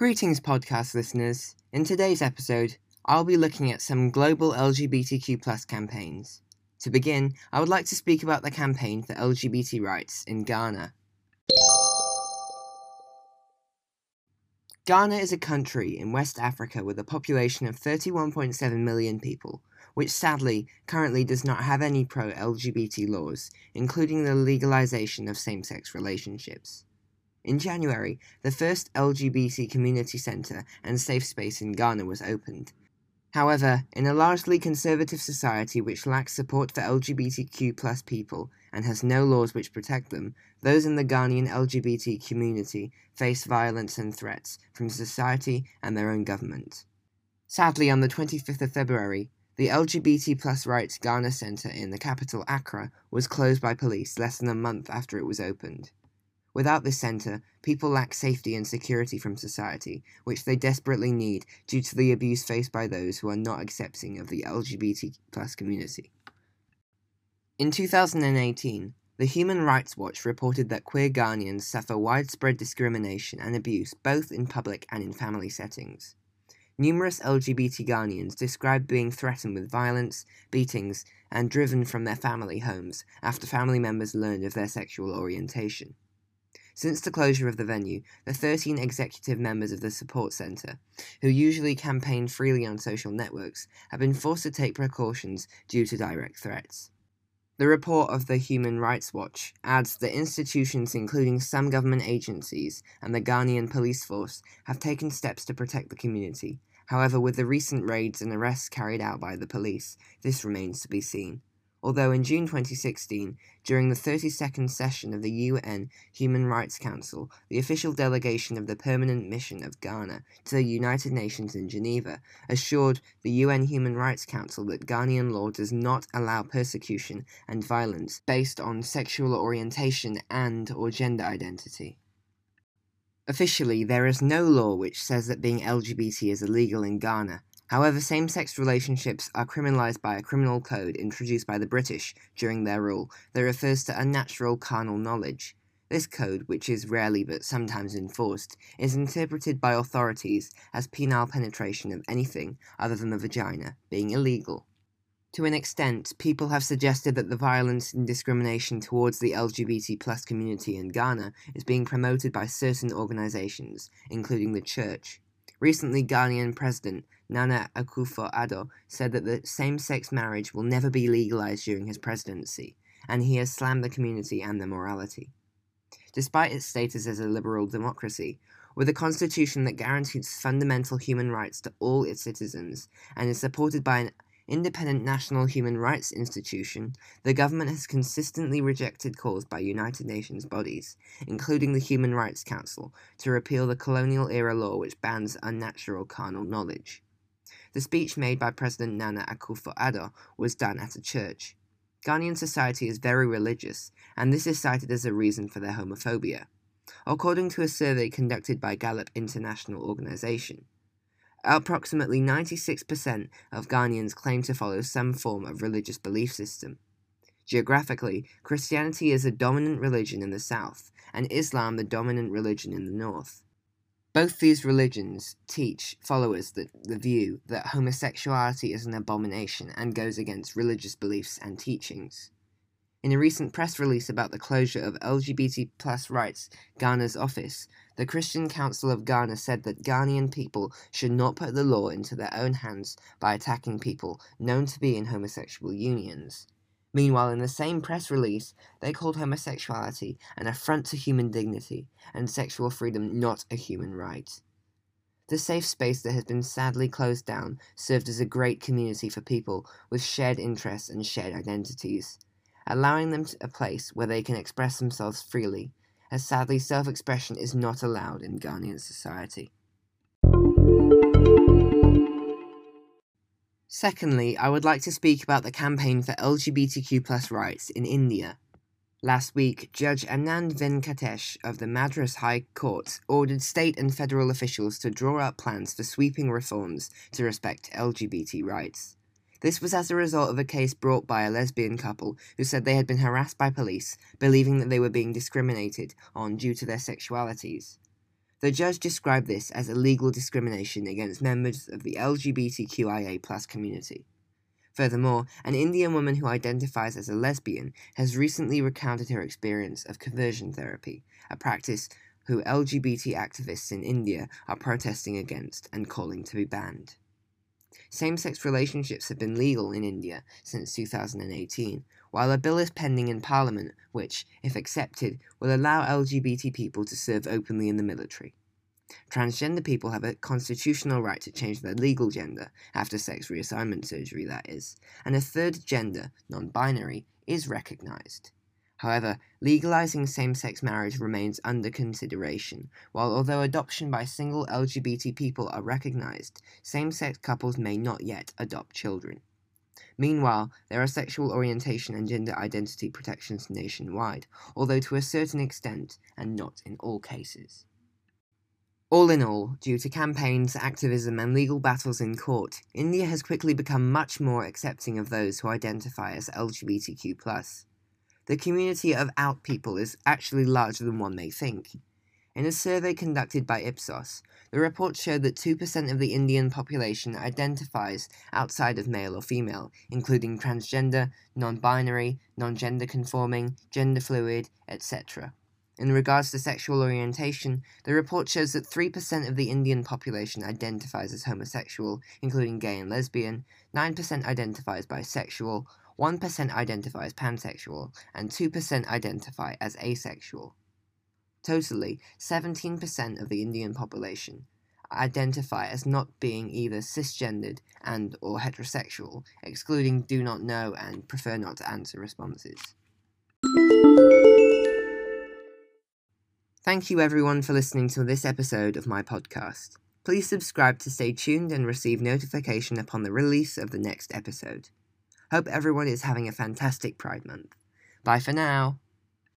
Greetings, podcast listeners. In today's episode, I'll be looking at some global LGBTQ campaigns. To begin, I would like to speak about the campaign for LGBT rights in Ghana. Ghana is a country in West Africa with a population of 31.7 million people, which sadly currently does not have any pro LGBT laws, including the legalization of same sex relationships. In January, the first LGBT community centre and safe space in Ghana was opened. However, in a largely conservative society which lacks support for LGBTQ people and has no laws which protect them, those in the Ghanaian LGBT community face violence and threats from society and their own government. Sadly, on the 25th of February, the LGBT rights Ghana Centre in the capital Accra was closed by police less than a month after it was opened. Without this centre, people lack safety and security from society, which they desperately need due to the abuse faced by those who are not accepting of the LGBT plus community. In 2018, the Human Rights Watch reported that queer Ghanaians suffer widespread discrimination and abuse both in public and in family settings. Numerous LGBT Ghanaians described being threatened with violence, beatings, and driven from their family homes after family members learned of their sexual orientation. Since the closure of the venue, the 13 executive members of the support centre, who usually campaign freely on social networks, have been forced to take precautions due to direct threats. The report of the Human Rights Watch adds that institutions, including some government agencies and the Ghanaian police force, have taken steps to protect the community. However, with the recent raids and arrests carried out by the police, this remains to be seen although in June 2016, during the 32nd session of the UN Human Rights Council, the official delegation of the Permanent Mission of Ghana to the United Nations in Geneva assured the UN Human Rights Council that Ghanaian law does not allow persecution and violence based on sexual orientation and or gender identity. Officially, there is no law which says that being LGBT is illegal in Ghana, However, same sex relationships are criminalised by a criminal code introduced by the British during their rule that refers to unnatural carnal knowledge. This code, which is rarely but sometimes enforced, is interpreted by authorities as penile penetration of anything other than the vagina being illegal. To an extent, people have suggested that the violence and discrimination towards the LGBT plus community in Ghana is being promoted by certain organisations, including the church. Recently, Ghanaian President Nana Akufo-Addo said that the same-sex marriage will never be legalized during his presidency, and he has slammed the community and their morality. Despite its status as a liberal democracy, with a constitution that guarantees fundamental human rights to all its citizens and is supported by an independent national human rights institution, the government has consistently rejected calls by United Nations bodies, including the Human Rights Council, to repeal the colonial era law which bans unnatural carnal knowledge. The speech made by President Nana Akufo-Addo was done at a church. Ghanaian society is very religious, and this is cited as a reason for their homophobia. According to a survey conducted by Gallup International Organization, approximately 96% of Ghanaians claim to follow some form of religious belief system. Geographically, Christianity is a dominant religion in the south, and Islam the dominant religion in the north. Both these religions teach followers that the view that homosexuality is an abomination and goes against religious beliefs and teachings. In a recent press release about the closure of LGBT plus rights Ghana's office, the Christian Council of Ghana said that Ghanaian people should not put the law into their own hands by attacking people known to be in homosexual unions. Meanwhile, in the same press release, they called homosexuality an affront to human dignity and sexual freedom not a human right. The safe space that has been sadly closed down served as a great community for people with shared interests and shared identities, allowing them a place where they can express themselves freely, as sadly self expression is not allowed in Ghanaian society. Secondly, I would like to speak about the campaign for LGBTQ rights in India. Last week, Judge Anand Venkatesh of the Madras High Court ordered state and federal officials to draw up plans for sweeping reforms to respect LGBT rights. This was as a result of a case brought by a lesbian couple who said they had been harassed by police, believing that they were being discriminated on due to their sexualities. The judge described this as illegal discrimination against members of the LGBTQIA community. Furthermore, an Indian woman who identifies as a lesbian has recently recounted her experience of conversion therapy, a practice who LGBT activists in India are protesting against and calling to be banned. Same sex relationships have been legal in India since 2018, while a bill is pending in Parliament which, if accepted, will allow LGBT people to serve openly in the military. Transgender people have a constitutional right to change their legal gender, after sex reassignment surgery, that is, and a third gender, non binary, is recognized. However, legalizing same sex marriage remains under consideration, while although adoption by single LGBT people are recognized, same sex couples may not yet adopt children. Meanwhile, there are sexual orientation and gender identity protections nationwide, although to a certain extent and not in all cases. All in all, due to campaigns, activism, and legal battles in court, India has quickly become much more accepting of those who identify as LGBTQ. The community of out people is actually larger than one may think. In a survey conducted by Ipsos, the report showed that 2% of the Indian population identifies outside of male or female, including transgender, non binary, non gender conforming, gender fluid, etc. In regards to sexual orientation, the report shows that 3% of the Indian population identifies as homosexual, including gay and lesbian, 9% identifies bisexual, 1% identify as pansexual, and 2% identify as asexual. Totally, 17% of the Indian population identify as not being either cisgendered and or heterosexual, excluding do not know and prefer not to answer responses. Thank you everyone for listening to this episode of my podcast. Please subscribe to stay tuned and receive notification upon the release of the next episode. Hope everyone is having a fantastic Pride Month. Bye for now.